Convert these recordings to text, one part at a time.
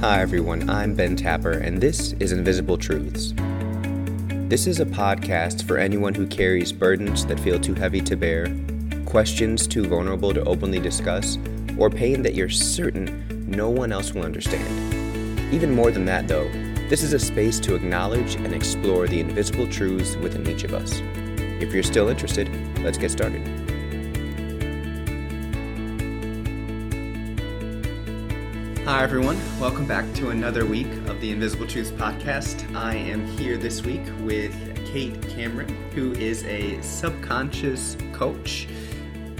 Hi, everyone. I'm Ben Tapper, and this is Invisible Truths. This is a podcast for anyone who carries burdens that feel too heavy to bear, questions too vulnerable to openly discuss, or pain that you're certain no one else will understand. Even more than that, though, this is a space to acknowledge and explore the invisible truths within each of us. If you're still interested, let's get started. Hi, everyone. Welcome back to another week of the Invisible Truths podcast. I am here this week with Kate Cameron, who is a subconscious coach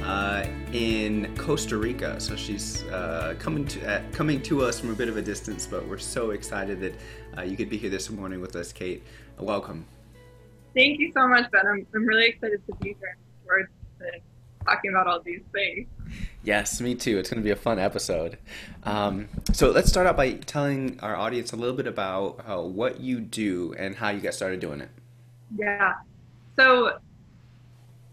uh, in Costa Rica. So she's uh, coming to uh, coming to us from a bit of a distance, but we're so excited that uh, you could be here this morning with us, Kate. welcome. Thank you so much, Ben. I'm, I'm really excited to be here. Talking about all these things. Yes, me too. It's going to be a fun episode. Um, so let's start out by telling our audience a little bit about uh, what you do and how you got started doing it. Yeah. So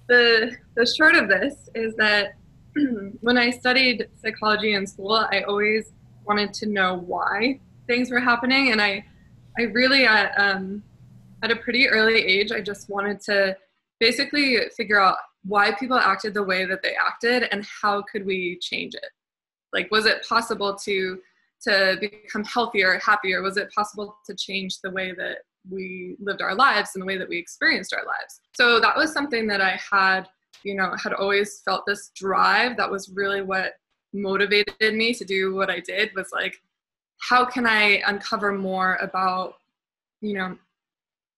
the the short of this is that when I studied psychology in school, I always wanted to know why things were happening, and I I really at um, at a pretty early age, I just wanted to basically figure out why people acted the way that they acted and how could we change it? Like was it possible to to become healthier happier? Was it possible to change the way that we lived our lives and the way that we experienced our lives? So that was something that i had you know had always felt this drive. That was really what motivated me to do what i did was like how can i uncover more about you know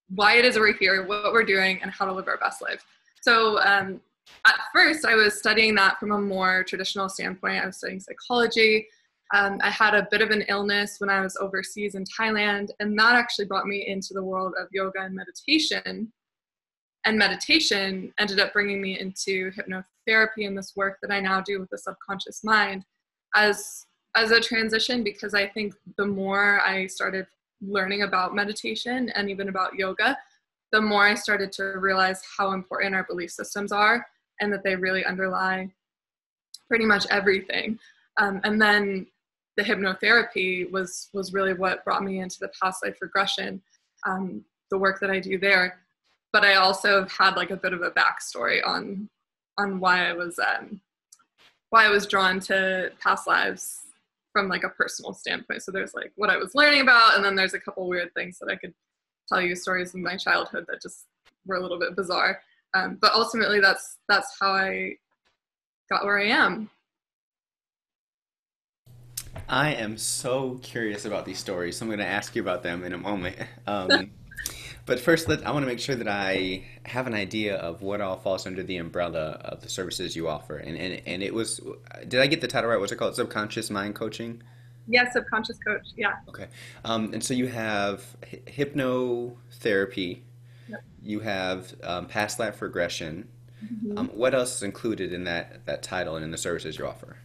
why it is we're here what we're doing and how to live our best life so um, at first, I was studying that from a more traditional standpoint. I was studying psychology. Um, I had a bit of an illness when I was overseas in Thailand, and that actually brought me into the world of yoga and meditation. And meditation ended up bringing me into hypnotherapy and this work that I now do with the subconscious mind as as a transition because I think the more I started learning about meditation and even about yoga, the more I started to realize how important our belief systems are and that they really underlie pretty much everything. Um, and then the hypnotherapy was was really what brought me into the past life regression, um, the work that I do there. But I also have had like a bit of a backstory on on why I was um, why I was drawn to past lives from like a personal standpoint. So there's like what I was learning about, and then there's a couple weird things that I could tell you stories of my childhood that just were a little bit bizarre. Um, but ultimately, that's that's how I got where I am. I am so curious about these stories, so I'm going to ask you about them in a moment. Um, but first, let, I want to make sure that I have an idea of what all falls under the umbrella of the services you offer. And, and, and it was, did I get the title right? What's it called? Subconscious Mind Coaching? Yeah, subconscious coach. Yeah. Okay. Um, and so you have hypnotherapy. Yep. You have um, past life regression. Mm-hmm. Um, what else is included in that that title and in the services you offer?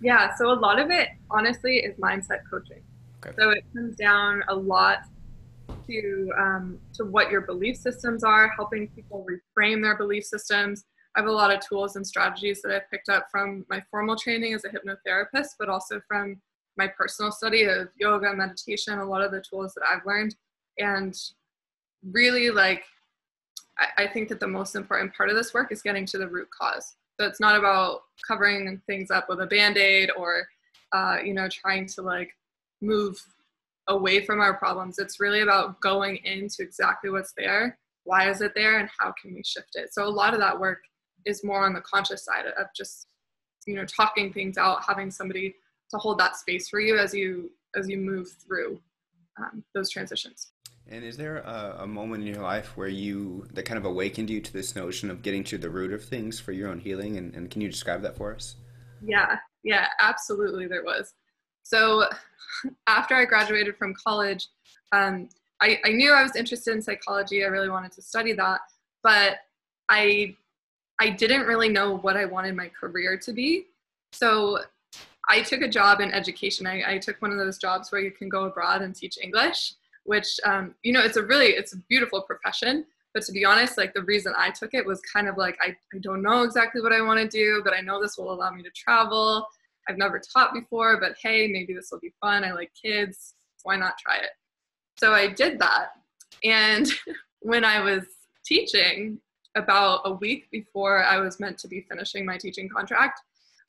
Yeah. So a lot of it, honestly, is mindset coaching. Okay. So it comes down a lot to um, to what your belief systems are, helping people reframe their belief systems. I have a lot of tools and strategies that I've picked up from my formal training as a hypnotherapist, but also from my personal study of yoga, meditation, a lot of the tools that I've learned. And really, like, I, I think that the most important part of this work is getting to the root cause. So it's not about covering things up with a band aid or, uh, you know, trying to like move away from our problems. It's really about going into exactly what's there, why is it there, and how can we shift it. So a lot of that work is more on the conscious side of just, you know, talking things out, having somebody to hold that space for you as you as you move through um, those transitions. And is there a, a, moment in your life where you that kind of awakened you to this notion of getting to the root of things for your own healing? And, and can you describe that for us? Yeah, yeah, absolutely. There was. So after I graduated from college, um, I, I knew I was interested in psychology. I really wanted to study that, but I I didn't really know what I wanted my career to be. So I took a job in education. I, I, took one of those jobs where you can go abroad and teach English, which um, you know it's a really it's a beautiful profession. But to be honest, like the reason I took it was kind of like I, I don't know exactly what I want to do, but I know this will allow me to travel. I've never taught before, but hey, maybe this will be fun. I like kids. Why not try it? So I did that. And when I was teaching, about a week before I was meant to be finishing my teaching contract,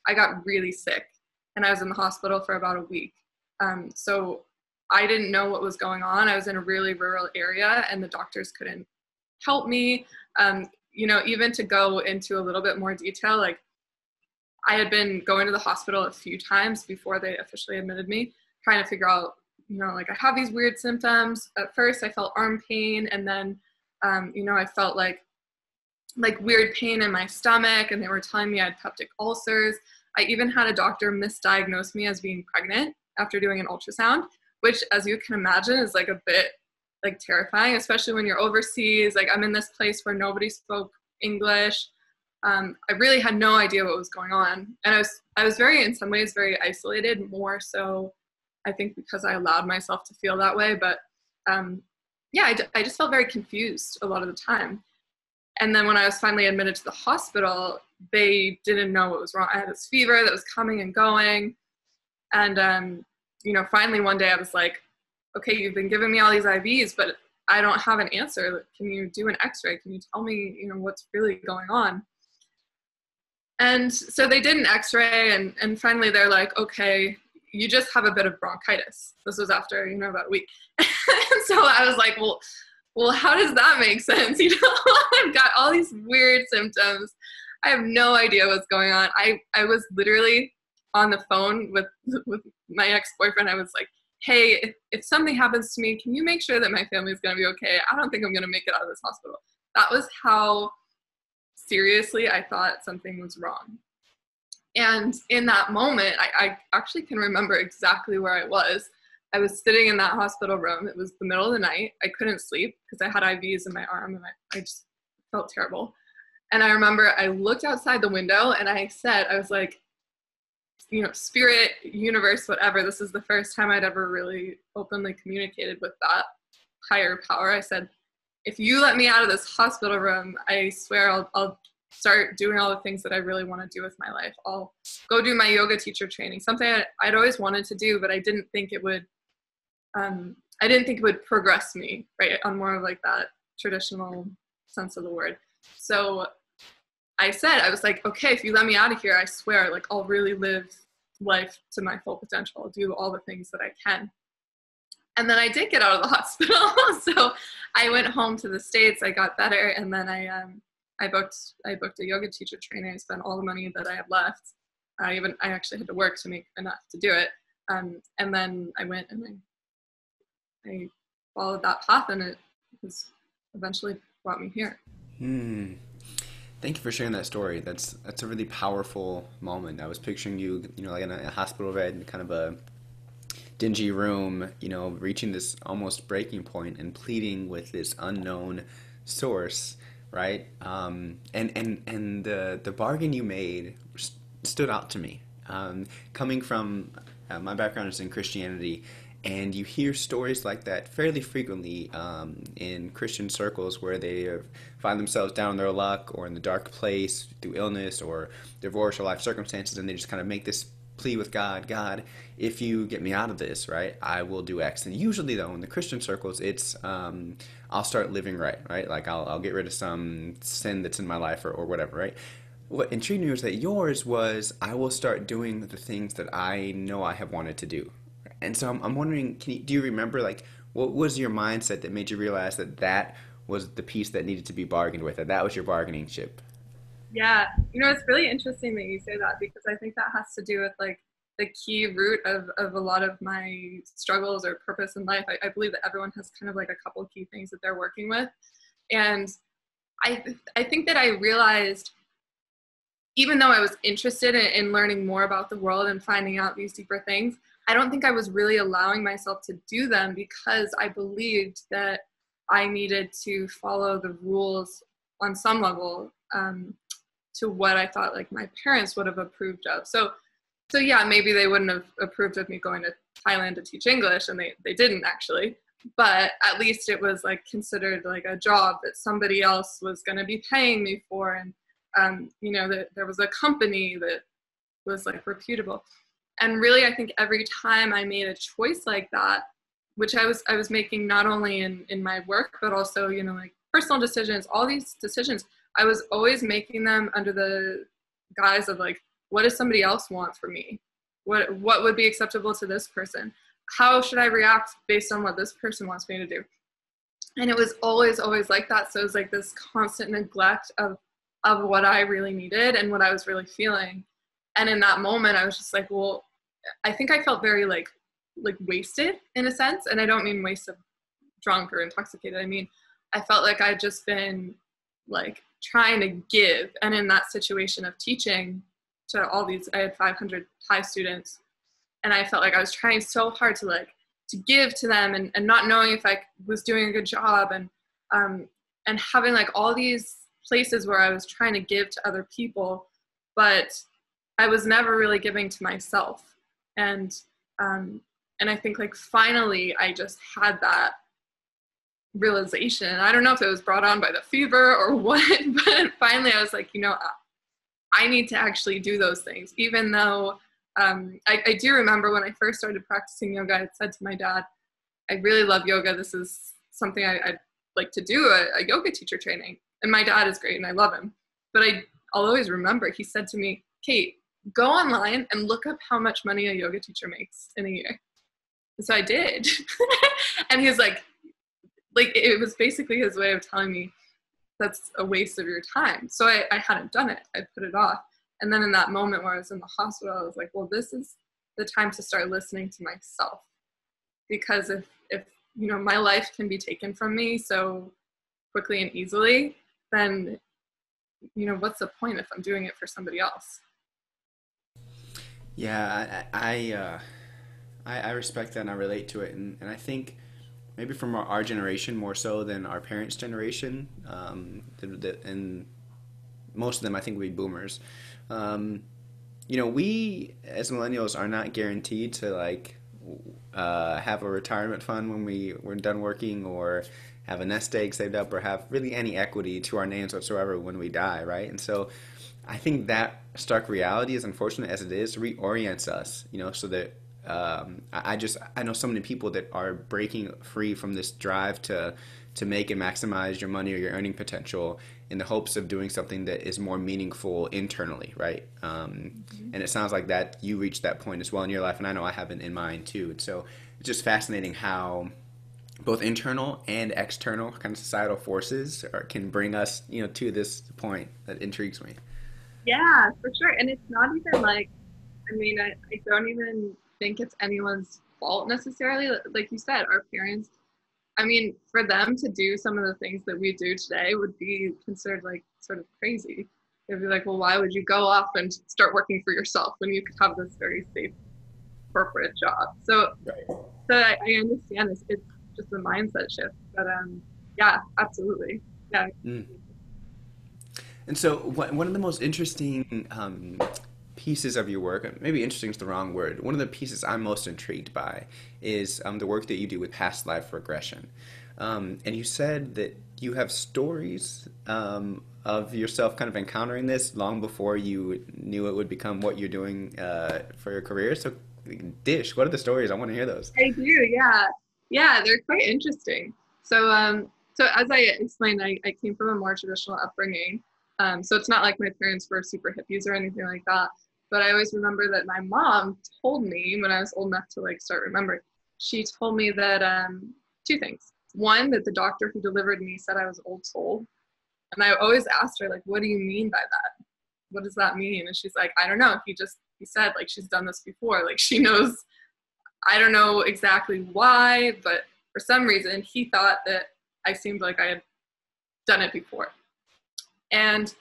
I got really sick and I was in the hospital for about a week. Um, so I didn't know what was going on. I was in a really rural area and the doctors couldn't help me. Um, you know, even to go into a little bit more detail, like I had been going to the hospital a few times before they officially admitted me, trying to figure out, you know, like I have these weird symptoms. At first, I felt arm pain, and then, um, you know, I felt like like weird pain in my stomach, and they were telling me I had peptic ulcers. I even had a doctor misdiagnose me as being pregnant after doing an ultrasound, which, as you can imagine, is like a bit like terrifying, especially when you're overseas. Like I'm in this place where nobody spoke English. Um, I really had no idea what was going on, and I was I was very, in some ways, very isolated. More so, I think because I allowed myself to feel that way. But um, yeah, I, d- I just felt very confused a lot of the time. And then when I was finally admitted to the hospital, they didn't know what was wrong. I had this fever that was coming and going, and um, you know, finally one day I was like, okay, you've been giving me all these IVs, but I don't have an answer. Can you do an X-ray? Can you tell me, you know, what's really going on? And so they did an X-ray, and and finally they're like, okay, you just have a bit of bronchitis. This was after you know about a week. And so I was like, well, well, how does that make sense? You know, I've got all these weird symptoms. I have no idea what's going on. I I was literally on the phone with with my ex-boyfriend. I was like, hey, if, if something happens to me, can you make sure that my family's gonna be okay? I don't think I'm gonna make it out of this hospital. That was how seriously I thought something was wrong. And in that moment, I, I actually can remember exactly where I was. I was sitting in that hospital room. It was the middle of the night. I couldn't sleep because I had IVs in my arm and I, I just felt terrible. And I remember I looked outside the window and I said, I was like, you know, spirit, universe, whatever. This is the first time I'd ever really openly communicated with that higher power. I said, if you let me out of this hospital room, I swear I'll, I'll start doing all the things that I really want to do with my life. I'll go do my yoga teacher training, something I'd always wanted to do, but I didn't think it would, um, I didn't think it would progress me, right, on more of like that traditional sense of the word. So I said, I was like, okay, if you let me out of here, I swear, like, I'll really live life to my full potential. I'll do all the things that I can. And then I did get out of the hospital. so I went home to the States. I got better. And then I, um, I booked, I booked a yoga teacher training. I spent all the money that I had left. I even, I actually had to work to make enough to do it. Um, and then I went and I, I followed that path and it was eventually brought me here. Hmm. Thank you for sharing that story. That's that's a really powerful moment. I was picturing you, you know, like in a, hospital bed, kind of a dingy room, you know, reaching this almost breaking point and pleading with this unknown source, right? Um, and and and the the bargain you made st- stood out to me. Um, coming from uh, my background is in Christianity, and you hear stories like that fairly frequently um, in Christian circles where they find themselves down in their luck or in the dark place through illness or divorce or life circumstances, and they just kind of make this plea with God God, if you get me out of this, right, I will do X. And usually, though, in the Christian circles, it's um, I'll start living right, right? Like I'll, I'll get rid of some sin that's in my life or, or whatever, right? What intrigued me was that yours was I will start doing the things that I know I have wanted to do, and so I'm, I'm wondering, you, do you remember like what was your mindset that made you realize that that was the piece that needed to be bargained with, that that was your bargaining chip? Yeah, you know, it's really interesting that you say that because I think that has to do with like the key root of, of a lot of my struggles or purpose in life. I, I believe that everyone has kind of like a couple key things that they're working with. And I, I think that I realized, even though I was interested in, in learning more about the world and finding out these deeper things, I don't think I was really allowing myself to do them because I believed that I needed to follow the rules on some level um, to what I thought like my parents would have approved of. So, so yeah, maybe they wouldn't have approved of me going to Thailand to teach English, and they they didn't actually. But at least it was like considered like a job that somebody else was going to be paying me for, and um, you know that there was a company that was like reputable. And really i think every time i made a choice like that which i was i was making not only in in my work but also you know like personal decisions all these decisions i was always making them under the guise of like what does somebody else want from me? What what would be acceptable to this person? How should i react based on what this person wants me to do? And it was always always like that. So it was like this constant neglect of of what i really needed and what i was really feeling and in that moment i was just like well i think i felt very like like wasted in a sense. And i don't mean wasted drunk or intoxicated. I mean i felt like i'd just been like trying to give. And in that situation of teaching to all these i had 500 high students. And i felt like i was trying so hard to like to give to them and, and not knowing if i was doing a good job. And um, and having like all these places where i was trying to give to other people. But i was never really giving to myself and um, and i think like finally i just had that realization i don't know if it was brought on by the fever or what but finally i was like you know i need to actually do those things even though um, I, I, do remember when I first started practicing yoga, I said to my dad, I really love yoga. This is something I, would like to do a, a, yoga teacher training. And my dad is great and I love him. But I, I'll always remember he said to me, Kate, go online and look up how much money a yoga teacher makes in a year. So I did. and he's like, like it was basically his way of telling me that's a waste of your time. So I, I hadn't done it. I put it off. And then in that moment where I was in the hospital, I was like, well, this is the time to start listening to myself. Because if, if you know, my life can be taken from me so quickly and easily, then, you know, what's the point if I'm doing it for somebody else? Yeah, I, I, uh, I, I respect that and I relate to it. And, and I think maybe from our, our generation more so than our parents' generation, um, the, the, and most of them I think would be boomers um, you know, we as millennials are not guaranteed to like uh, have a retirement fund when we we're done working, or have a nest egg saved up, or have really any equity to our names whatsoever when we die, right? And so, I think that stark reality, as unfortunate as it is, reorients us, you know, so that um, I just I know so many people that are breaking free from this drive to to make and maximize your money or your earning potential in the hopes of doing something that is more meaningful internally, right? Um, mm-hmm. And it sounds like that you reached that point as well in your life, and I know I haven't in mine too. And so it's just fascinating how both internal and external kind of societal forces are, can bring us, you know, to this point that intrigues me. Yeah, for sure. And it's not even like, I mean, I, I don't even think it's anyone's fault necessarily. Like you said, our parents I mean, for them to do some of the things that we do today would be considered like sort of crazy. They'd be like, well, why would you go off and start working for yourself when you could have this very safe corporate job? So, right. so I, I, understand this. It's just a mindset shift. But um, yeah, absolutely. Yeah. Mm. And so, one of the most interesting um, pieces of your work, maybe interesting is the wrong word. One of the pieces I'm most intrigued by is um, the work that you do with past life regression. Um, and you said that you have stories um, of yourself kind of encountering this long before you knew it would become what you're doing uh, for your career. So, Dish, what are the stories? I want to hear those. I do, yeah. Yeah, they're quite interesting. So, um, so as I explained, I, I came from a more traditional upbringing. Um, so it's not like my parents were super hippies or anything like that. But I always remember that my mom told me when I was old enough to like start remembering, she told me that um, two things. One, that the doctor who delivered me said I was old soul. And I always asked her, like, what do you mean by that? What does that mean? And she's like, I don't know. He just, he said, like, she's done this before. Like, she knows, I don't know exactly why, but for some reason, he thought that I seemed like I had done it before. And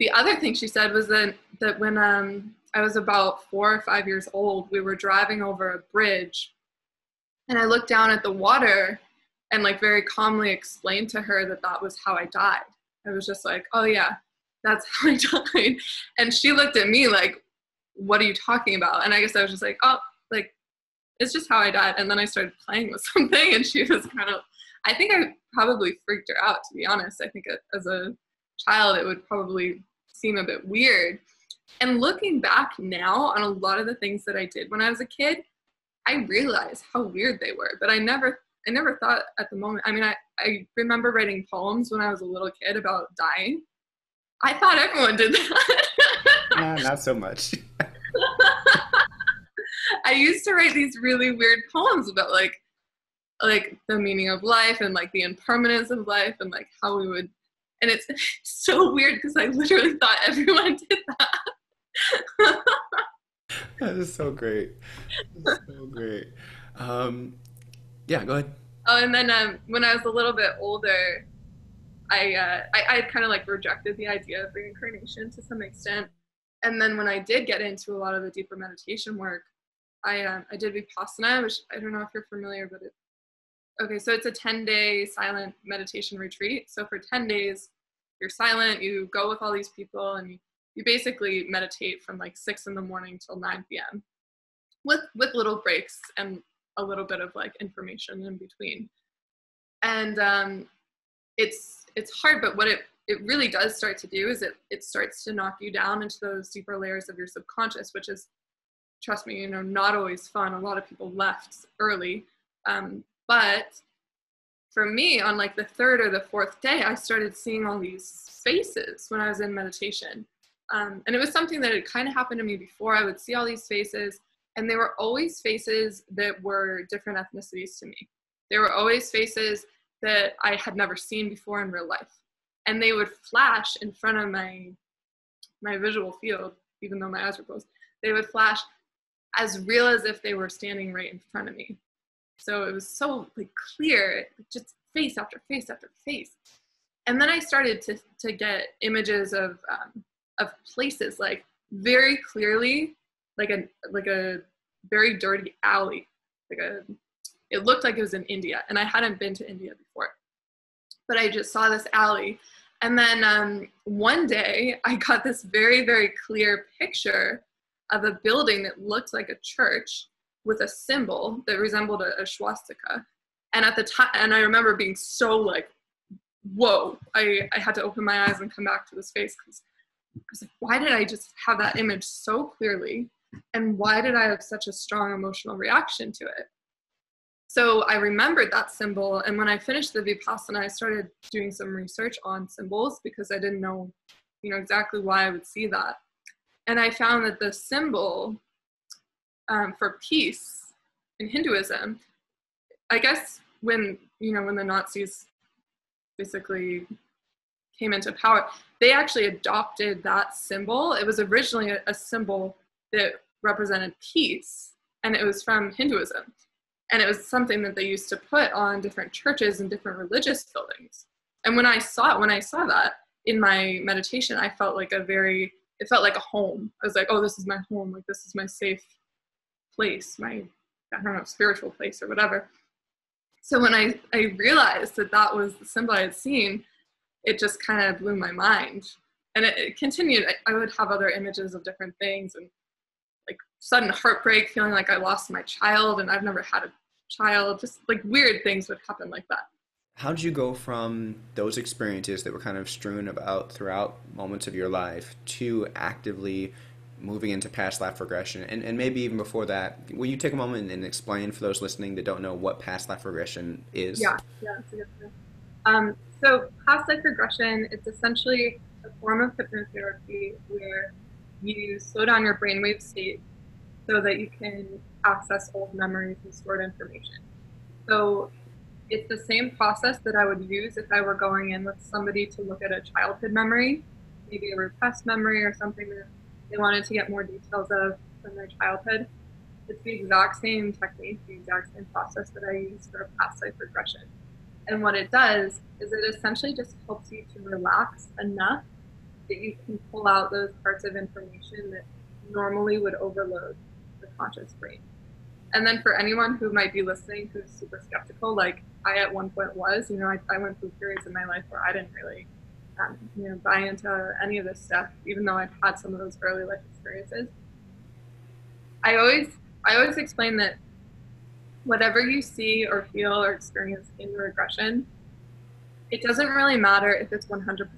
the other thing she said was that, that when um, I was about four or five years old, we were driving over a bridge and I looked down at the water and like very calmly explained to her that that was how I died. I was just like, oh yeah, that's how I died. And she looked at me like, what are you talking about? And I guess I was just like, oh, like, it's just how I died. And then I started playing with something and she was kind of, I think I probably freaked her out, to be honest. I think as a child, it would probably seem a bit weird. And looking back now on a lot of the things that I did when I was a kid, I realize how weird they were. But I never I never thought at the moment. I mean, I, I remember writing poems when I was a little kid about dying. I thought everyone did that. nah, not so much. I used to write these really weird poems about like like the meaning of life and like the impermanence of life and like how we would and it's so weird because I literally thought everyone did that. that is so great. So great. Um, yeah, go ahead. Oh, and then um, when I was a little bit older, I uh, I, I kind of like rejected the idea of reincarnation to some extent. And then when I did get into a lot of the deeper meditation work, I um, I did vipassana, which I don't know if you're familiar, but it, okay, so it's a 10 day silent meditation retreat. So for 10 days, you're silent. You go with all these people, and you, you basically meditate from like six in the morning till 9 p.m. with with little breaks and a little bit of like information in between. And um, it's it's hard, but what it it really does start to do is it it starts to knock you down into those deeper layers of your subconscious, which is trust me, you know, not always fun. A lot of people left early. Um, but for me, on like the third or the fourth day, I started seeing all these faces when I was in meditation. Um, and it was something that had kind of happened to me before. I would see all these faces, and they were always faces that were different ethnicities to me. They were always faces that I had never seen before in real life. And they would flash in front of my my visual field, even though my eyes were closed. They would flash as real as if they were standing right in front of me. So it was so like clear, just face after face after face. And then I started to to get images of um, of places like very clearly like a like a very dirty alley like a it looked like it was in india and i hadn't been to india before but i just saw this alley and then um, one day i got this very very clear picture of a building that looked like a church with a symbol that resembled a, a swastika and at the time and i remember being so like whoa I, I had to open my eyes and come back to this face because I was like, why did I just have that image so clearly? And why did I have such a strong emotional reaction to it? So I remembered that symbol. And when I finished the Vipassana, I started doing some research on symbols because I didn't know, you know, exactly why I would see that. And I found that the symbol um, for peace in Hinduism, I guess when, you know, when the Nazis basically came into power, they actually adopted that symbol. It was originally a, a symbol that represented peace, and it was from Hinduism. And it was something that they used to put on different churches and different religious buildings. And when I saw it, when I saw that in my meditation, I felt like a very, it felt like a home. I was like, oh, this is my home. Like, this is my safe place, my, I don't know, spiritual place or whatever. So when I, I realized that that was the symbol I had seen, it just kind of blew my mind. And it, it continued. I, I would have other images of different things and like sudden heartbreak, feeling like I lost my child and I've never had a child. Just like weird things would happen like that. How did you go from those experiences that were kind of strewn about throughout moments of your life to actively moving into past life regression? And, and maybe even before that, will you take a moment and explain for those listening that don't know what past life regression is? Yeah, yeah, that's a good. Um, so past life regression, it's essentially a form of hypnotherapy where you slow down your brainwave state so that you can access old memories and stored information. So it's the same process that I would use if I were going in with somebody to look at a childhood memory, maybe a repressed memory or something that they wanted to get more details of from their childhood. It's the exact same technique, the exact same process that I use for past life regression. And what it does is it essentially just helps you to relax enough that you can pull out those parts of information that normally would overload the conscious brain. And then for anyone who might be listening who's super skeptical, like I at one point was, you know, I, I went through periods in my life where I didn't really, you know, buy into any of this stuff, even though I've had some of those early life experiences. I always, I always explain that whatever you see or feel or experience in the regression, it doesn't really matter if it's 100%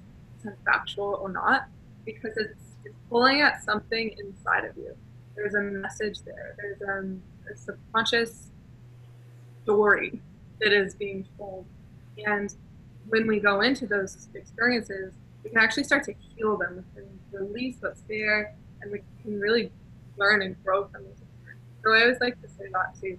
factual or not, because it's is pulling at something inside of you. There's a message there. There's um, a subconscious story that is being told. And when we go into those experiences, we can actually start to heal them. and release what's there, and we can really learn and grow from those experiences. So I always like to say that too.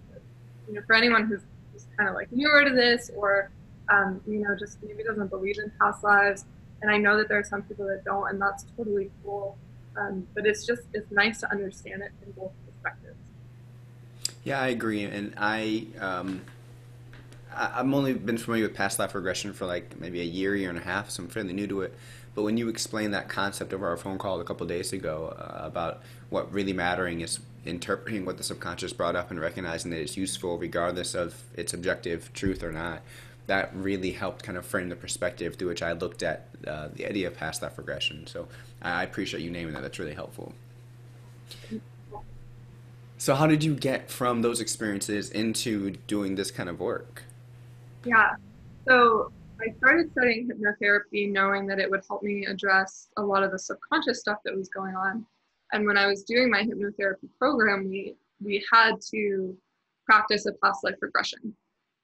You know, for anyone who's, who's kind of like newer to this, or um, you know, just maybe doesn't believe in past lives, and I know that there are some people that don't, and that's totally cool. Um, but it's just it's nice to understand it in both perspectives. Yeah, I agree, and I um, I, have only been familiar with past life regression for like maybe a year, year and a half, so I'm fairly new to it. But when you explained that concept over our phone call a couple days ago uh, about what really mattering is interpreting what the subconscious brought up and recognizing that it's useful regardless of its objective truth or not, that really helped kind of frame the perspective through which I looked at uh, the idea of past life regression. So I appreciate you naming that. That's really helpful. So, how did you get from those experiences into doing this kind of work? Yeah. So I started studying hypnotherapy knowing that it would help me address a lot of the subconscious stuff that was going on. And when I was doing my hypnotherapy program, we we had to practice a past life regression.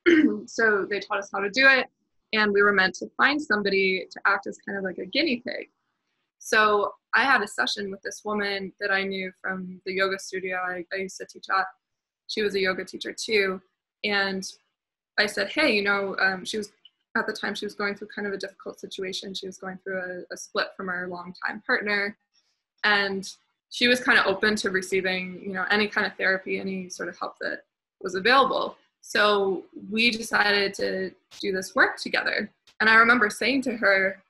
so they taught us how to do it, and we were meant to find somebody to act as kind of like a guinea pig. So I had a session with this woman that I knew from the yoga studio I, I used to teach at. She was a yoga teacher too, and I said, hey, you know, um, she was at the time she was going through kind of a difficult situation. She was going through a, a split from her longtime partner, and she was kind of open to receiving, you know, any kind of therapy, any sort of help that was available. So we decided to do this work together. And I remember saying to her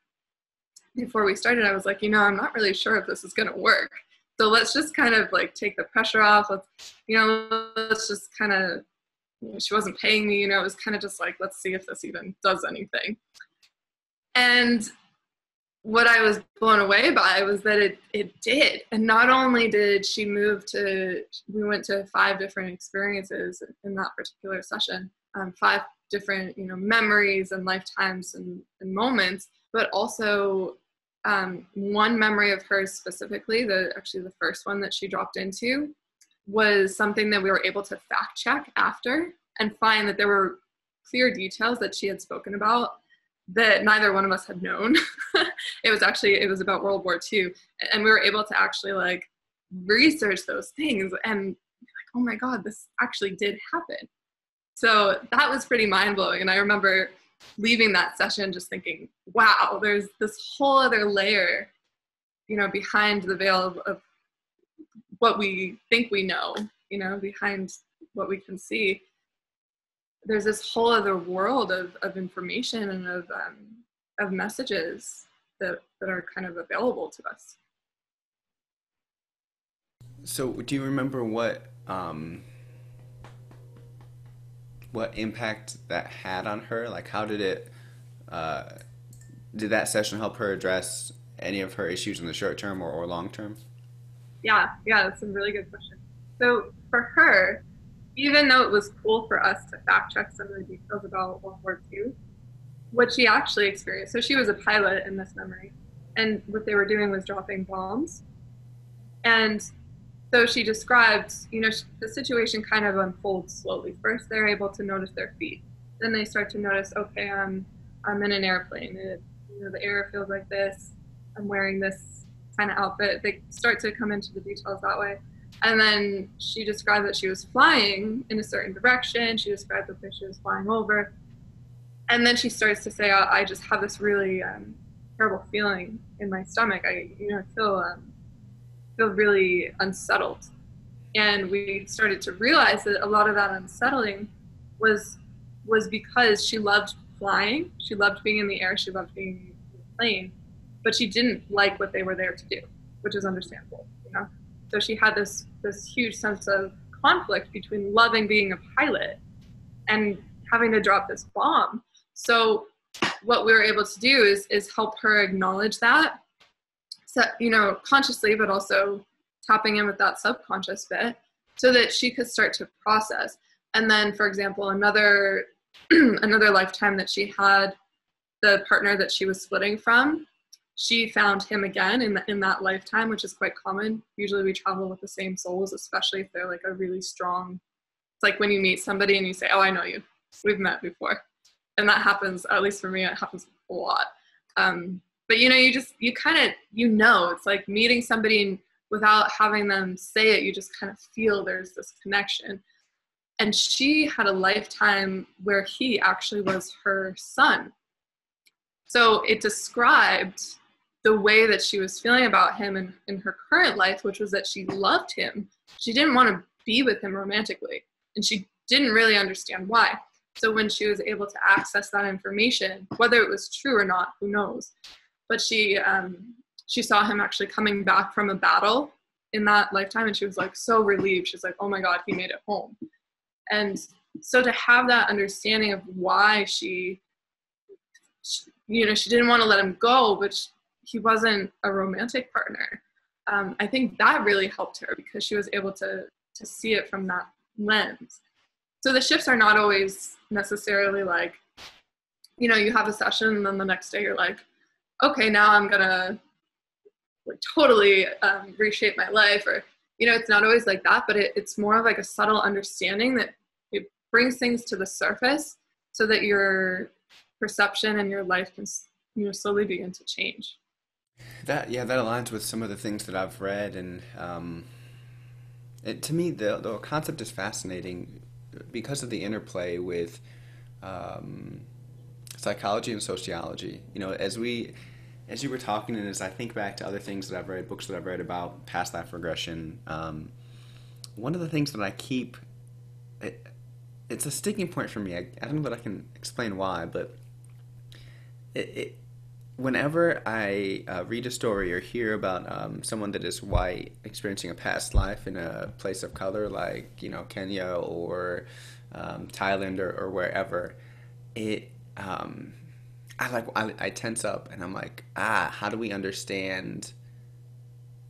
before we started, I was like, you know, I'm not really sure if this is going to work. So let's just kind of like take the pressure off. Let's, you know, let's just kind of she wasn't paying me, you know, it was kind of just like, let's see if this even does anything. And what I was blown away by was that it, it did. And not only did she move to, we went to five different experiences in that particular session, um, five different, you know, memories and lifetimes and, and moments, but also um, one memory of hers specifically, the actually the first one that she dropped into, was something that we were able to fact check after and find that there were clear details that she had spoken about that neither one of us had known. it was actually it was about World War II, and we were able to actually like research those things and like, oh my god, this actually did happen. So that was pretty mind blowing, and I remember leaving that session just thinking, wow, there's this whole other layer, you know, behind the veil of, of what we think we know, you know, behind what we can see. There's this whole other world of, of information and of, um, of messages that, that are kind of available to us. So, do you remember what um, what impact that had on her? Like, how did it? Uh, did that session help her address any of her issues in the short term or, or long term? Yeah, yeah, that's a really good question. So for her, even though it was cool for us to fact check some of the details about World War II, what she actually experienced. So she was a pilot in this memory, and what they were doing was dropping bombs. And so she described, you know, the situation kind of unfolds slowly. First, they're able to notice their feet. Then they start to notice, okay, I'm, I'm in an airplane. It, you know, the air feels like this. I'm wearing this kind of outfit. They start to come into the details that way. And then she described that she was flying in a certain direction. She described the fish she was flying over. And then she starts to say, I, I just have this really um, terrible feeling in my stomach. I, you know, feel um, feel really unsettled. And we started to realize that a lot of that unsettling was was because she loved flying. She loved being in the air. She loved being in the plane but she didn't like what they were there to do, which is understandable, you know. So she had this this huge sense of conflict between loving being a pilot and having to drop this bomb. So what we were able to do is is help her acknowledge that, so you know, consciously, but also tapping in with that subconscious bit, so that she could start to process. And then, for example, another another lifetime that she had the partner that she was splitting from she found him again in, the, in that lifetime, which is quite common. Usually we travel with the same souls, especially if they're like a really strong. It's like when you meet somebody and you say, Oh, I know you. We've met before. And that happens, at least for me, it happens a lot. Um, but you know, you just, you kind of, you know, it's like meeting somebody without having them say it, you just kind of feel there's this connection. And she had a lifetime where he actually was her son. So it described the way that she was feeling about him in, in her current life, which was that she loved him. She didn't want to be with him romantically, and she didn't really understand why. So when she was able to access that information, whether it was true or not, who knows? But she um, she saw him actually coming back from a battle in that lifetime, and she was like so relieved. She's like, "Oh my God, he made it home!" And so to have that understanding of why she, she you know, she didn't want to let him go, but he wasn't a romantic partner. Um, I think that really helped her because she was able to to see it from that lens. So the shifts are not always necessarily like, you know, you have a session and then the next day you're like, okay, now I'm gonna like totally um, reshape my life, or you know, it's not always like that, but it, it's more of like a subtle understanding that it brings things to the surface so that your perception and your life can you know slowly begin to change. That yeah, that aligns with some of the things that I've read, and um, it, to me, the the concept is fascinating because of the interplay with um, psychology and sociology. You know, as we as you were talking, and as I think back to other things that I've read, books that I've read about past life regression, um, one of the things that I keep it, it's a sticking point for me. I, I, don't know that I can explain why, but it, it whenever I uh, read a story or hear about um, someone that is white experiencing a past life in a place of color, like you know Kenya or um, Thailand or, or, wherever, it um, I like I, I tense up and I'm like, ah, how do we understand?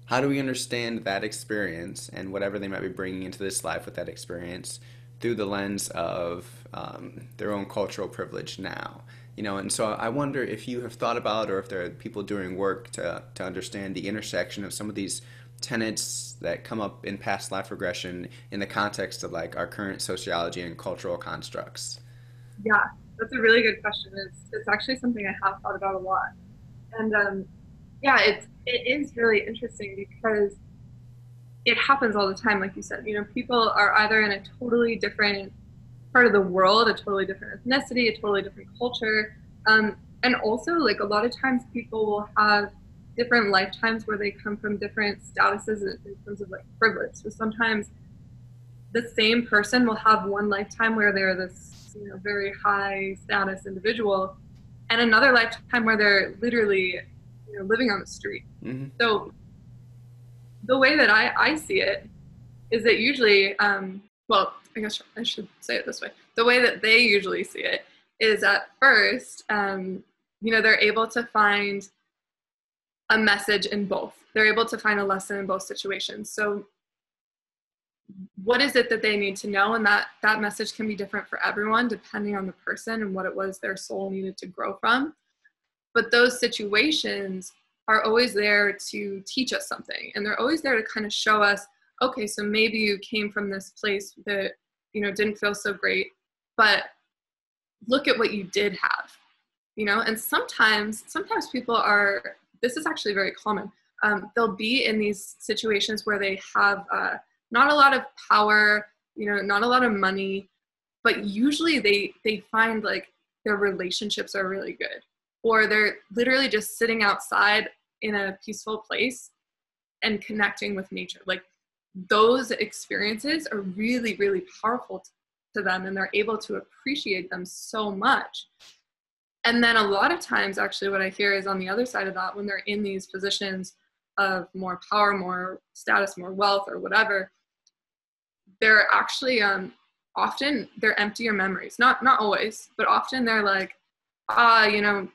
How do we understand that experience and whatever they might be bringing into this life with that experience through the lens of um, their own cultural privilege now? You know and so i wonder if you have thought about or if there are people doing work to, to understand the intersection of some of these tenets that come up in past life regression in the context of like our current sociology and cultural constructs. Yeah that's a really good question. It's, it's actually something i have thought about a lot. And um, yeah it's it is really interesting because it happens all the time like you said. You know people are either in a totally different part of the world, a totally different ethnicity, a totally different culture. Um, and also, like a lot of times, people will have different lifetimes where they come from different statuses in, in terms of like privilege. So sometimes the same person will have one lifetime where they're this you know very high status individual, and another lifetime where they're literally you know living on the street. Mm-hmm. So the way that I, I see it is that usually um, well I guess I should say it this way. The way that they usually see it is at first, um, you know, they're able to find a message in both. They're able to find a lesson in both situations. So, what is it that they need to know? And that that message can be different for everyone depending on the person and what it was their soul needed to grow from. But those situations are always there to teach us something, and they're always there to kind of show us okay, so maybe you came from this place that, you know, didn't feel so great, but look at what you did have, you know, and sometimes, sometimes people are, this is actually very common. Um, they'll be in these situations where they have uh, not a lot of power, you know, not a lot of money, but usually they they find like their relationships are really good, or they're literally just sitting outside in a peaceful place and connecting with nature. Like those experiences are really, really powerful to them and they're able to appreciate them so much. And then a lot of times, actually, what I hear is on the other side of that, when they're in these positions of more power, more status, more wealth, or whatever, they're actually um, often they're emptier memories. Not not always, but often they're like, ah, you know,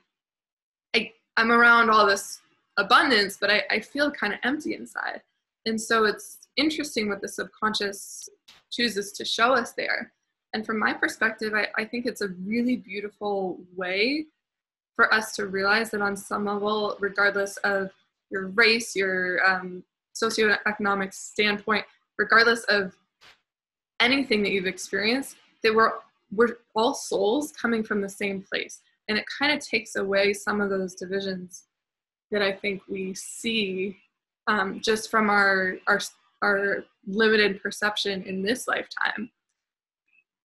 I I'm around all this abundance, but I, I feel kind of empty inside. And so it's interesting what the subconscious chooses to show us there. And from my perspective, I, I think it's a really beautiful way for us to realize that on some level, regardless of your race, your um, socioeconomic standpoint, regardless of anything that you've experienced, that we're we're all souls coming from the same place, and it kind of takes away some of those divisions that I think we see um, just from our our our limited perception in this lifetime.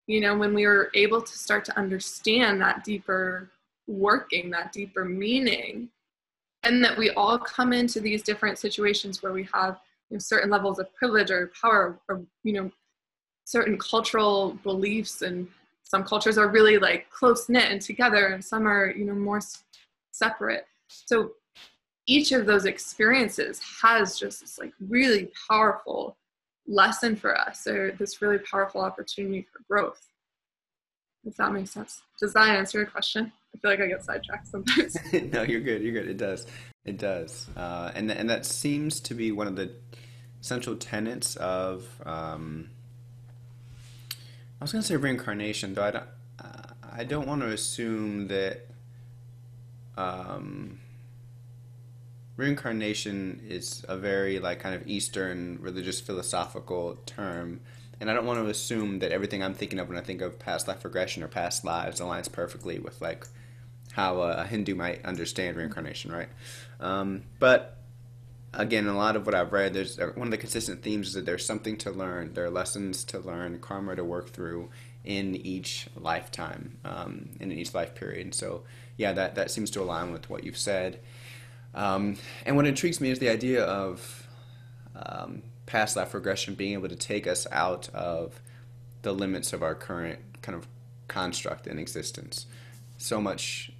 You know, when we were able to start to understand that deeper working, that deeper meaning, and that we all come into these different situations where we have you know, certain levels of privilege or power or you know certain cultural beliefs and some cultures are really like close knit and together and some are you know more separate so each of those experiences has just this like really powerful lesson for us or this really powerful opportunity for growth. If that makes sense? Does that answer your question? I feel like i get sidetracked sometimes. No you're good you're good. It does. It does. Uh, and, and that seems to be one of the central tenets of um, i was going to say reincarnation though i don't uh, i don't want to assume that um, reincarnation is a very like kind of Eastern religious philosophical term, and I don't want to assume that everything I'm thinking of when I think of past life regression or past lives aligns perfectly with like how a Hindu might understand reincarnation, right? Um, but again, a lot of what I've read, there's uh, one of the consistent themes is that there's something to learn. There are lessons to learn, karma to work through in each lifetime, um, in each life period. So yeah, that that seems to align with what you've said. Um, and what intrigues me is the idea of um, past life regression being able to take us out of the limits of our current kind of construct in existence. So much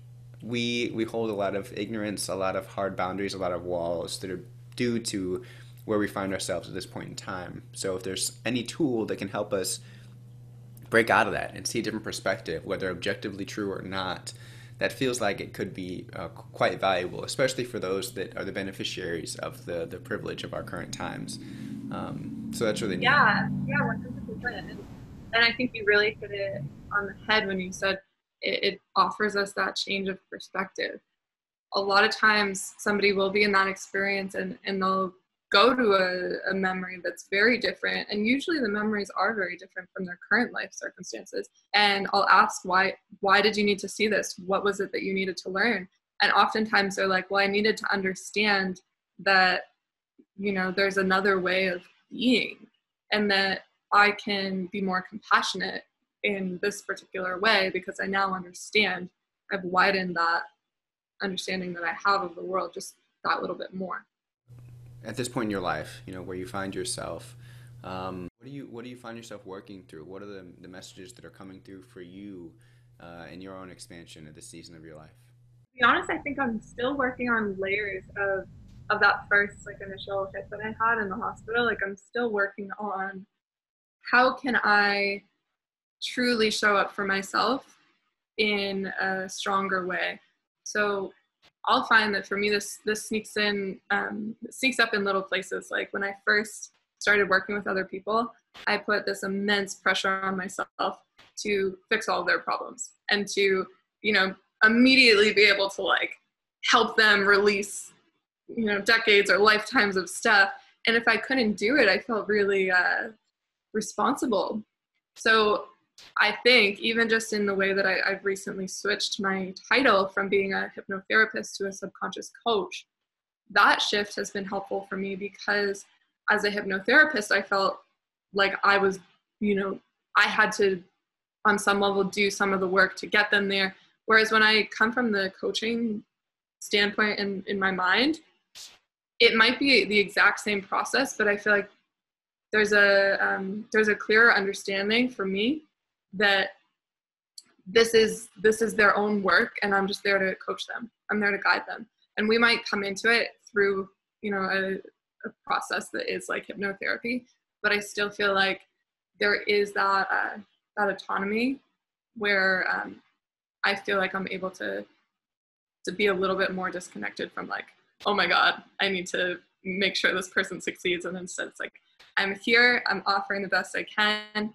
we we hold a lot of ignorance, a lot of hard boundaries, a lot of walls that are due to where we find ourselves at this point in time. So if there's any tool that can help us break out of that and see a different perspective, whether objectively true or not, that feels like it could be uh, quite valuable, especially for those that are the beneficiaries of the, the privilege of our current times. Um, so that's really. Yeah, yeah, 100%. And, and I think you really hit it on the head when you said it, it offers us that change of perspective. A lot of times somebody will be in that experience and, and they'll go to a, a, memory that's very different and usually the memories are very different from their current life circumstances. And i'll ask why why did you need to see this? What was it that you needed to learn? And oftentimes they're like well i needed to understand that you know there's another way of being and that i can be more compassionate in this particular way because i now understand i've widened that understanding that i have of the world just that little bit more at this point in your life, you know, where you find yourself, um, what do you what do you find yourself working through? What are the, the messages that are coming through for you uh, in your own expansion at this season of your life? To be honest, I think I'm still working on layers of of that first like initial hit that I had in the hospital. Like I'm still working on how can I truly show up for myself in a stronger way. So I'll find that for me, this this sneaks in, um, sneaks up in little places. Like when I first started working with other people, I put this immense pressure on myself to fix all their problems and to, you know, immediately be able to like help them release, you know, decades or lifetimes of stuff. And if I couldn't do it, I felt really uh, responsible. So I think even just in the way that I, have recently switched my title from being a hypnotherapist to a subconscious coach, that shift has been helpful for me because as a hypnotherapist, I felt like I was, you know, I had to, on some level, do some of the work to get them there. Whereas when I come from the coaching standpoint in, in my mind, it might be the exact same process, but I feel like there's a um, there's a clearer understanding for me that this is this is their own work and i'm just there to coach them. I'm there to guide them. And we might come into it through you know a, a process that is like hypnotherapy but i still feel like there is that uh, that autonomy where um, i feel like i'm able to to be a little bit more disconnected from like oh my god i need to make sure this person succeeds. And instead it's like i'm here i'm offering the best i can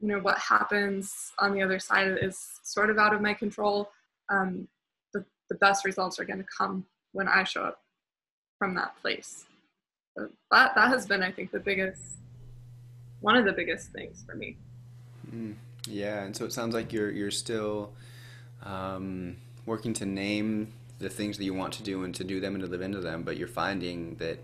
you know what happens on the other side is sort of out of my control um, but the best results are going to come when I show up from that place. So that that has been, I think, the biggest, one of the biggest things for me. Mm, yeah, and so it sounds like you're you're still um, working to name the things that you want to do and to do them and to live into them, but you're finding that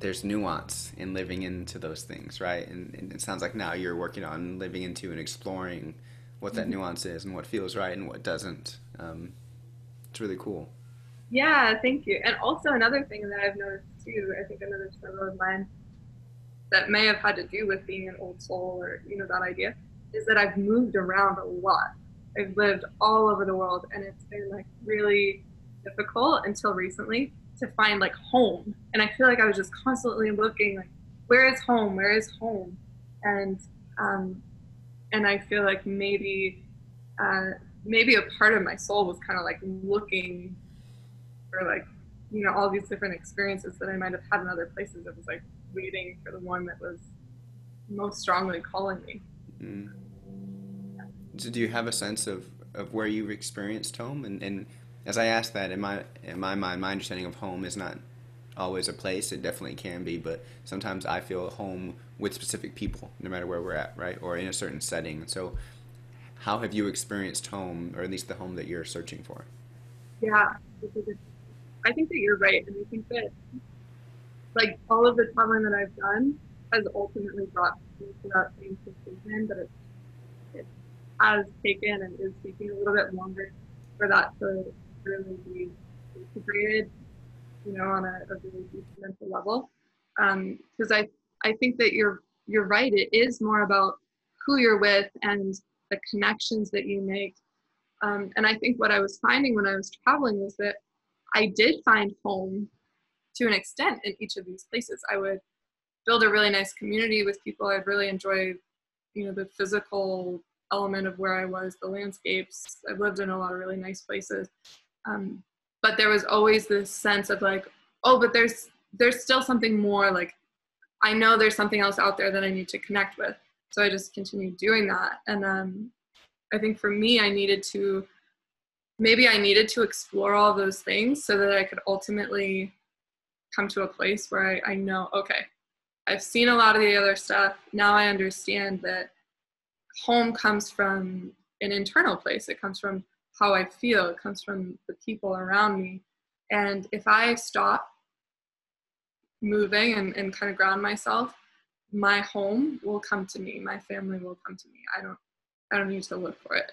there's nuance in living into those things, right? And, and, it sounds like now you're working on living into and exploring what that mm-hmm. nuance is and what feels right and what doesn't. Um, it's really cool. Yeah, thank you. And also another thing that I've noticed too, I think another struggle of mine that may have had to do with being an old soul or you know that idea is that I've moved around a lot. I've lived all over the world and it's been like really difficult until recently to find like home. And I feel like I was just constantly looking like where is home? Where is home? And um and I feel like maybe uh maybe a part of my soul was kind of like looking for like you know all these different experiences that I might have had in other places. It was like waiting for the one that was most strongly calling me. Mm. So do you have a sense of, of where you've experienced home? And, and as I ask that, in my in my mind, my understanding of home is not always a place. It definitely can be, but sometimes I feel home with specific people, no matter where we're at, right, or in a certain setting. So, how have you experienced home, or at least the home that you're searching for? Yeah, I think that you're right, and I think that like all of the traveling that I've done has ultimately brought me to that same conclusion, but it, it has taken and is taking a little bit longer for that to really be integrated, you know, on a, a really deep mental level. Because um, I I think that you're you're right. It is more about who you're with and the connections that you make. Um, and I think what I was finding when I was traveling was that I did find home to an extent in each of these places. I would build a really nice community with people. I'd really enjoy, you know, the physical element of where I was, the landscapes. I've lived in a lot of really nice places. Um, but there was always this sense of like, oh, but there's there's still something more. Like, I know there's something else out there that I need to connect with. So I just continued doing that. And um, I think for me, I needed to maybe I needed to explore all those things so that I could ultimately come to a place where I, I know, okay, I've seen a lot of the other stuff. Now I understand that home comes from an internal place. It comes from how I feel. It comes from the people around me. And if I stop moving and, and kind of ground myself, my home will come to me. My family will come to me. I don't I don't need to look for it.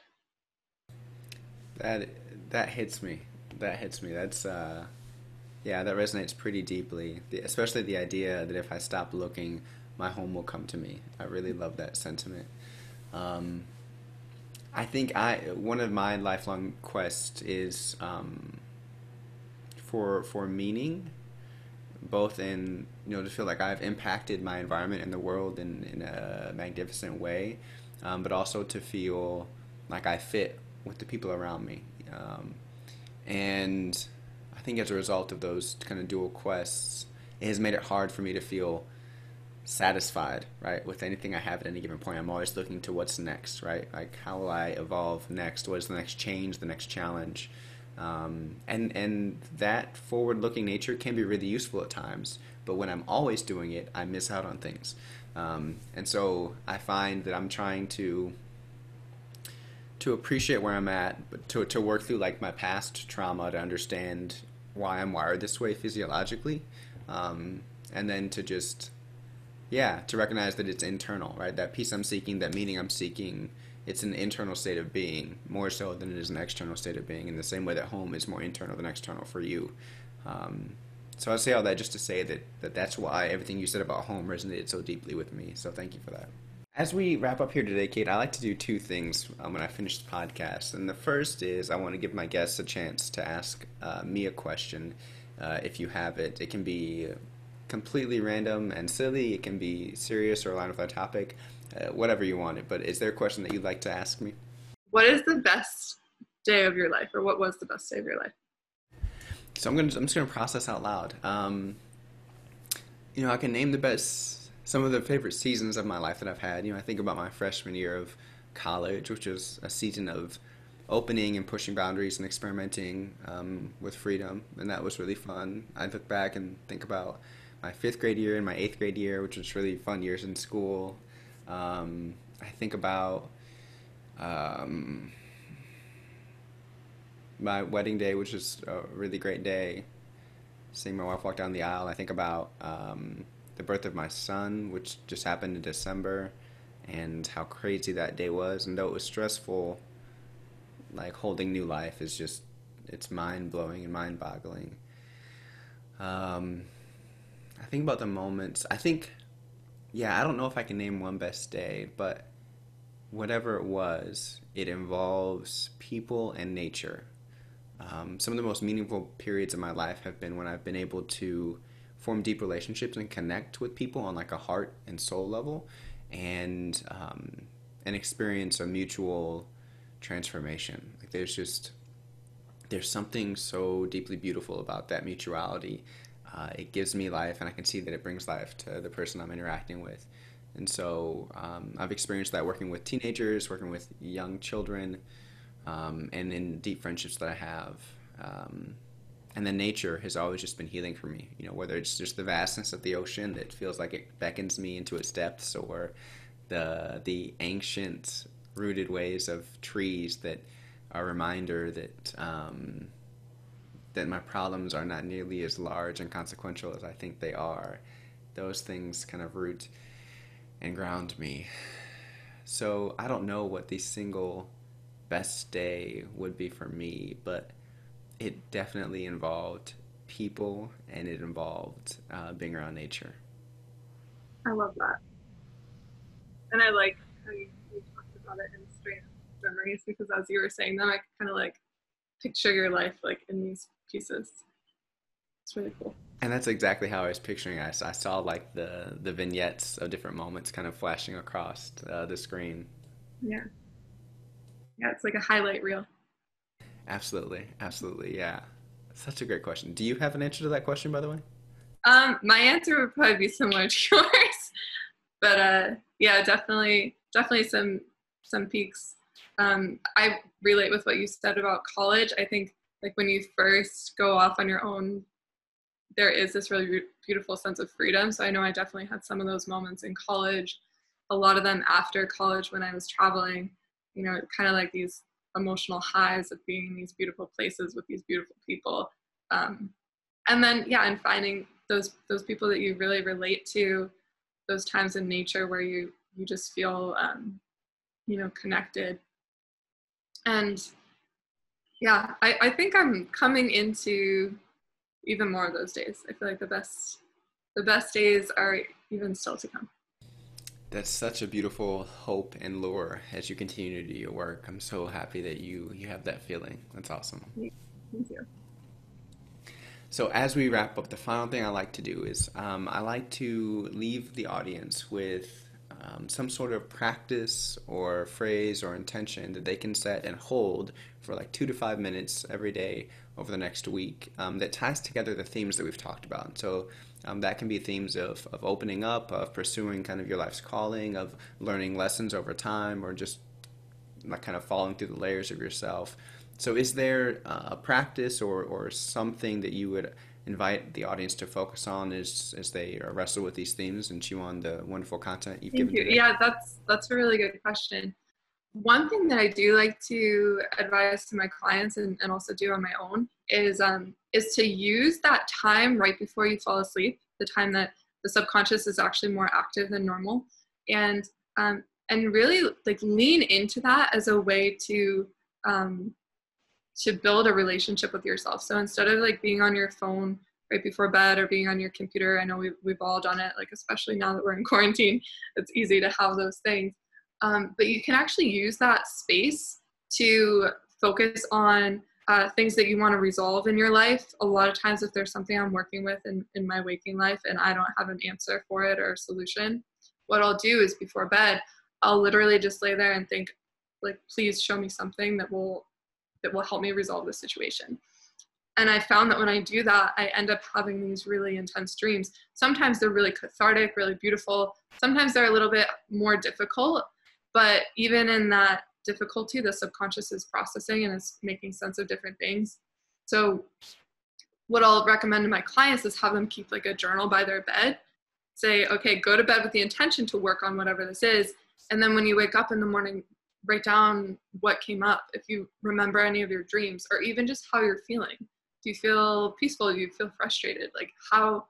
That that hits me. That hits me. That's uh yeah, that resonates pretty deeply. The, especially the idea that if I stop looking, my home will come to me. I really love that sentiment. Um, I think I one of my lifelong quests is um, for for meaning, both in you know to feel like I've impacted my environment and the world in in a magnificent way, um, but also to feel like I fit with the people around me, um, and I think as a result of those kind of dual quests, it has made it hard for me to feel satisfied, right, with anything I have at any given point. I'm always looking to what's next, right? Like how will I evolve next? What is the next change, the next challenge? Um, and and that forward-looking nature can be really useful at times. But when I'm always doing it, I miss out on things. Um, and so I find that I'm trying to to appreciate where I'm at, but to to work through like my past trauma to understand why I'm wired this way physiologically, um, and then to just yeah, to recognize that it's internal, right? That peace I'm seeking, that meaning I'm seeking, it's an internal state of being more so than it is an external state of being. In the same way that home is more internal than external for you. Um, so I say all that just to say that, that that's why everything you said about home resonated so deeply with me. So thank you for that. As we wrap up here today, Kate, I like to do two things um, when I finish the podcast. And the first is I want to give my guests a chance to ask uh, me a question, uh, if you have it. It can be completely random and silly. It can be serious or aligned with our topic, uh, whatever you want it. But is there a question that you'd like to ask me? What is the best day of your life, or what was the best day of your life? So I'm gonna I'm just gonna process out loud. Um, you know, I can name the best some of the favorite seasons of my life that I've had. You know, I think about my freshman year of college, which was a season of opening and pushing boundaries and experimenting um, with freedom, and that was really fun. I look back and think about my fifth grade year and my eighth grade year, which was really fun years in school. Um, I think about um, my wedding day, which was a really great day. Seeing my wife walk down the aisle. I think about um, the birth of my son, which just happened in December, and how crazy that day was. And though it was stressful, like holding new life is just it's mind blowing and mind boggling. Um, I think about the moments. I think, yeah, I don't know if I can name one best day, but whatever it was, it involves people and nature. Um, some of the most meaningful periods of my life have been when I've been able to form deep relationships and connect with people on like a heart and soul level, and um, and experience a mutual transformation. Like there's just there's something so deeply beautiful about that mutuality. Uh, it gives me life, and I can see that it brings life to the person I'm interacting with. And so um, I've experienced that working with teenagers, working with young children, um, and in deep friendships that I have. Um, and then nature has always just been healing for me. You know, whether it's just the vastness of the ocean that feels like it beckons me into its depths, or the the ancient rooted ways of trees that are a reminder that um, that my problems are not nearly as large and consequential as I think they are. Those things kind of root and ground me. So I don't know what the single best day would be for me, but it definitely involved people and it involved uh, being around nature. I love that. And I like how you, you talked about it in straight memories because as you were saying them, I kind of like picture your life like in these pieces. It's really cool. And that's exactly how I was picturing it. I saw like the the vignettes of different moments kind of flashing across uh, the screen. Yeah. Yeah, it's like a highlight reel. Absolutely, absolutely, yeah. Such a great question. Do you have an answer to that question, by the way? Um, my answer would probably be similar to yours, but uh, yeah, definitely, definitely some some peaks. Um, I relate with what you said about college. I think like when you first go off on your own, there is this really beautiful sense of freedom. So I know I definitely had some of those moments in college. A lot of them after college when I was traveling. You know, kind of like these emotional highs of being in these beautiful places with these beautiful people um, and then yeah and finding those those people that you really relate to those times in nature where you you just feel um, you know connected and yeah I, I think i'm coming into even more of those days i feel like the best the best days are even still to come that's such a beautiful hope and lure as you continue to do your work. I'm so happy that you you have that feeling. That's awesome. Thank you. So as we wrap up, the final thing I like to do is um, I like to leave the audience with um, some sort of practice or phrase or intention that they can set and hold for like two to five minutes every day over the next week um, that ties together the themes that we've talked about. So um, that can be themes of, of opening up, of pursuing kind of your life's calling, of learning lessons over time, or just like kind of falling through the layers of yourself. So, is there a practice or, or something that you would invite the audience to focus on as, as they wrestle with these themes and chew on the wonderful content you've Thank given you. today? Yeah, that's that's a really good question. One thing that I do like to advise to my clients and, and also do on my own is um, is to use that time right before you fall asleep, the time that the subconscious is actually more active than normal, and um, and really like lean into that as a way to um, to build a relationship with yourself. So instead of like being on your phone right before bed or being on your computer, I know we've, we've all done it, like especially now that we're in quarantine, it's easy to have those things. Um, but you can actually use that space to focus on uh, things that you want to resolve in your life. A lot of times, if there's something I'm working with in, in my waking life and I don't have an answer for it or a solution, what I'll do is before bed, I'll literally just lay there and think, like, please show me something that will that will help me resolve the situation. And I found that when I do that, I end up having these really intense dreams. Sometimes they're really cathartic, really beautiful. Sometimes they're a little bit more difficult. But even in that difficulty the subconscious is processing and is making sense of different things. So, what I'll recommend to my clients is have them keep like a journal by their bed. Say, okay, go to bed with the intention to work on whatever this is. And then when you wake up in the morning, write down what came up. If you remember any of your dreams, or even just how you're feeling. Do you feel peaceful? Do you feel frustrated? Like, how,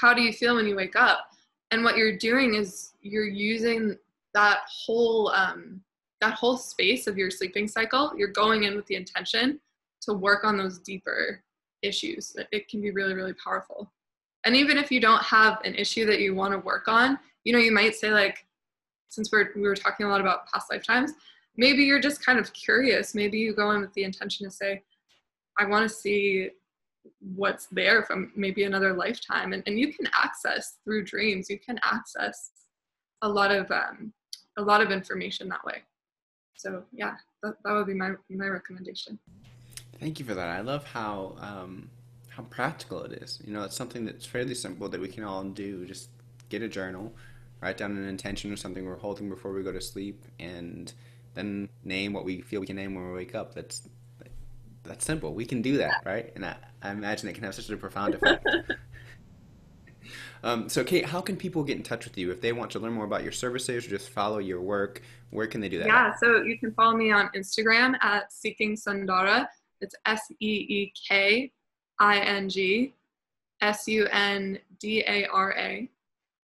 how do you feel when you wake up? And what you're doing is you're using that whole um, that whole space of your sleeping cycle, you're going in with the intention to work on those deeper issues. It can be really, really powerful. And even if you don't have an issue that you want to work on, you know, you might say like, since we're we were talking a lot about past lifetimes, maybe you're just kind of curious. Maybe you go in with the intention to say, I want to see what's there from maybe another lifetime. And, and you can access through dreams, you can access a lot of um, a lot of information that way. So yeah, that, that would be my, my recommendation. Thank you for that. I love how um, how practical it is. You know, it's something that's fairly simple that we can all do. Just get a journal, write down an intention or something we're holding before we go to sleep, and then name what we feel we can name when we wake up. That's that's simple. We can do that, right? And I, I imagine it can have such a profound effect. Um, so, Kate, how can people get in touch with you if they want to learn more about your services or just follow your work? Where can they do that? Yeah, so you can follow me on Instagram at Seeking Sundara. It's S E E K I N G S U N D A R A.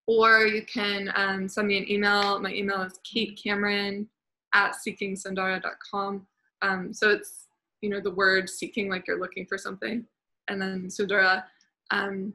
Or you can um, send me an email. My email is Kate Cameron at seekingsundara.com. Um, so it's, you know, the word seeking like you're looking for something. And then Sundara. Um,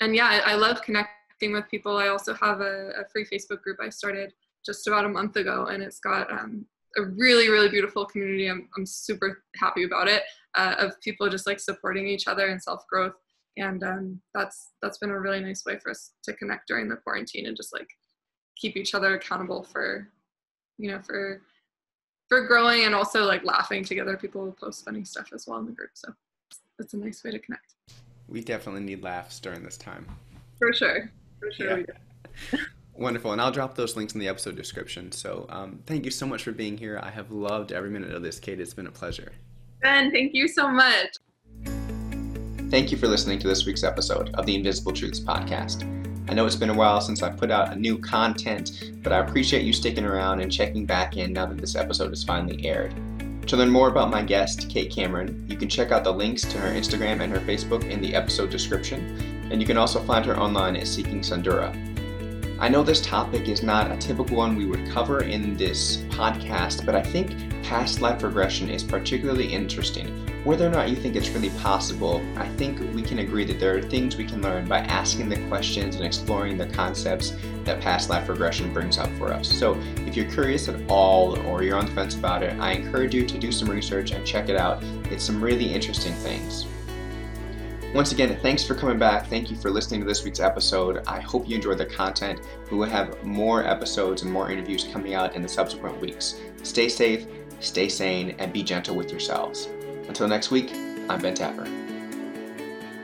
and yeah, I, I, love connecting with people. I also have a, a, free Facebook group I started just about a month ago, and it's got um, a really, really beautiful community. I'm, I'm super happy about it uh, of people just like supporting each other and self growth. And um, that's that's been a really nice way for us to connect during the quarantine and just like keep each other accountable for, you know, for for growing and also like laughing together. People post funny stuff as well in the group, so it's a nice way to connect we definitely need laughs during this time. For sure. For sure yeah. Wonderful. And I'll drop those links in the episode description. So um, thank you so much for being here. I have loved every minute of this, Kate. It's been a pleasure. Ben, thank you so much. Thank you for listening to this week's episode of the Invisible Truths podcast. I know it's been a while since I put out a new content, but I appreciate you sticking around and checking back in now that this episode is finally aired. To learn more about my guest, Kate Cameron, you can check out the links to her Instagram and her Facebook in the episode description, and you can also find her online at Seeking Sundara. I know this topic is not a typical one we would cover in this podcast, but I think past life regression is particularly interesting. Whether or not you think it's really possible, I think we can agree that there are things we can learn by asking the questions and exploring the concepts that past life regression brings up for us. So, if you're curious at all or you're on the fence about it, I encourage you to do some research and check it out. It's some really interesting things. Once again, thanks for coming back. Thank you for listening to this week's episode. I hope you enjoyed the content. We will have more episodes and more interviews coming out in the subsequent weeks. Stay safe, stay sane, and be gentle with yourselves. Until next week, I'm Ben Tapper.